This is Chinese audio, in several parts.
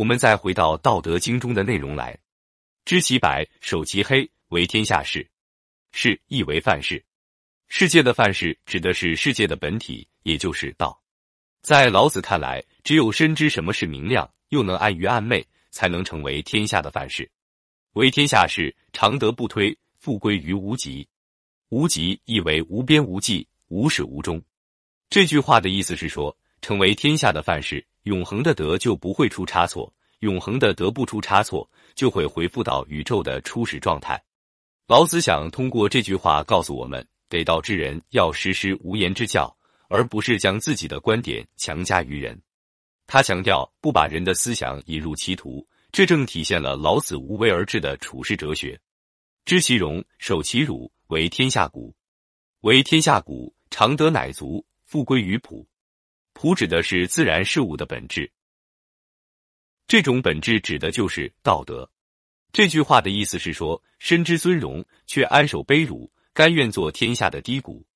我们再回到《道德经》中的内容来：知其白，守其黑，为天下事。是亦为范式。世界的范式指的是世界的本体，也就是道。在老子看来，只有深知什么是明亮，又能安于暗昧，才能成为天下的范式。为天下事，常德不推，复归于无极。无极意为无边无际、无始无终。这句话的意思是说，成为天下的范式，永恒的德就不会出差错。永恒的德不出差错，就会回复到宇宙的初始状态。老子想通过这句话告诉我们，得道之人要实施无言之教。而不是将自己的观点强加于人。他强调不把人的思想引入歧途，这正体现了老子无为而治的处世哲学。知其荣，守其辱，为天下谷。为天下谷，常德乃足，复归于朴。朴指的是自然事物的本质，这种本质指的就是道德。这句话的意思是说，深知尊荣，却安守卑辱，甘愿做天下的低谷。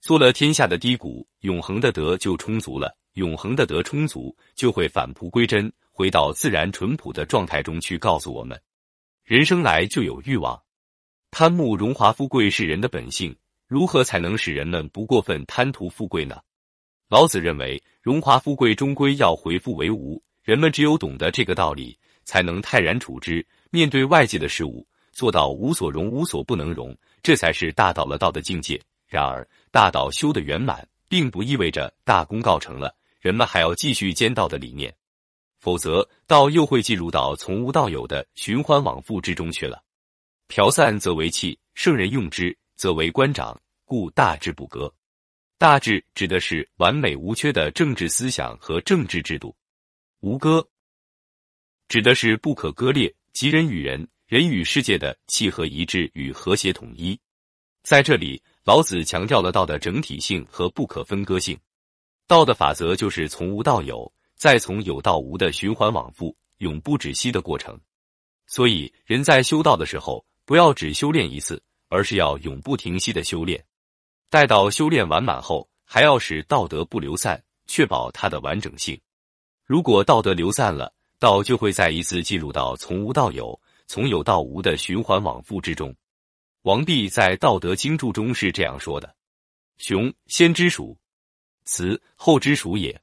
做了天下的低谷，永恒的德就充足了。永恒的德充足，就会返璞归真，回到自然淳朴的状态中去。告诉我们，人生来就有欲望，贪慕荣华富贵是人的本性。如何才能使人们不过分贪图富贵呢？老子认为，荣华富贵终归要回复为无。人们只有懂得这个道理，才能泰然处之，面对外界的事物，做到无所容、无所不能容，这才是大道了道的境界。然而，大道修得圆满，并不意味着大功告成了，人们还要继续兼道的理念，否则道又会进入到从无到有的循环往复之中去了。朴散则为器，圣人用之则为官长，故大治不割。大治指的是完美无缺的政治思想和政治制度，无割指的是不可割裂，即人与人、人与世界的契合一致与和谐统一。在这里。老子强调了道的整体性和不可分割性。道的法则就是从无到有，再从有到无的循环往复、永不止息的过程。所以，人在修道的时候，不要只修炼一次，而是要永不停息的修炼。待到修炼完满后，还要使道德不流散，确保它的完整性。如果道德流散了，道就会再一次进入到从无到有、从有到无的循环往复之中。王弼在《道德经注》中是这样说的：“雄先之属，雌后之属也。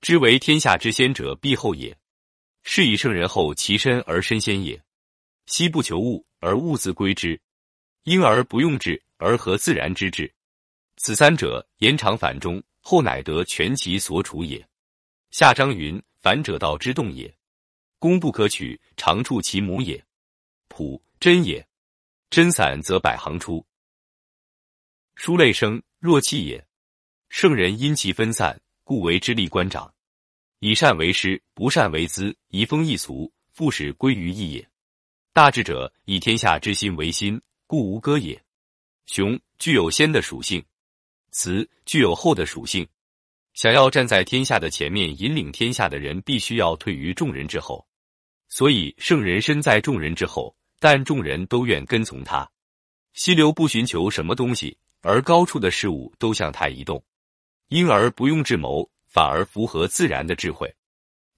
知为天下之先者，必后也。是以圣人后其身而身先也。昔不求物，而物自归之；因而不用智，而合自然之治。此三者，言长反中，后乃得全其所处也。”下章云：“反者道之动也，功不可取，长处其母也。朴真也。”真散则百行出，书类生，若气也。圣人因其分散，故为之立官长。以善为师，不善为资，移风易俗，复使归于义也。大智者以天下之心为心，故无歌也。雄具有先的属性，雌具有后的属性。想要站在天下的前面，引领天下的人，必须要退于众人之后。所以，圣人身在众人之后。但众人都愿跟从他，溪流不寻求什么东西，而高处的事物都向他移动，因而不用智谋，反而符合自然的智慧。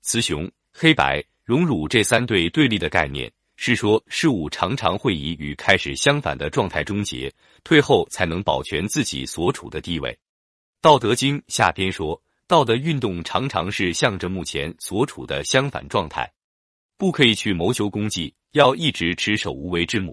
雌雄、黑白、荣辱这三对对立的概念，是说事物常常会以与开始相反的状态终结，退后才能保全自己所处的地位。道德经下篇说，道的运动常常是向着目前所处的相反状态，不可以去谋求功绩。要一直持守无为之母。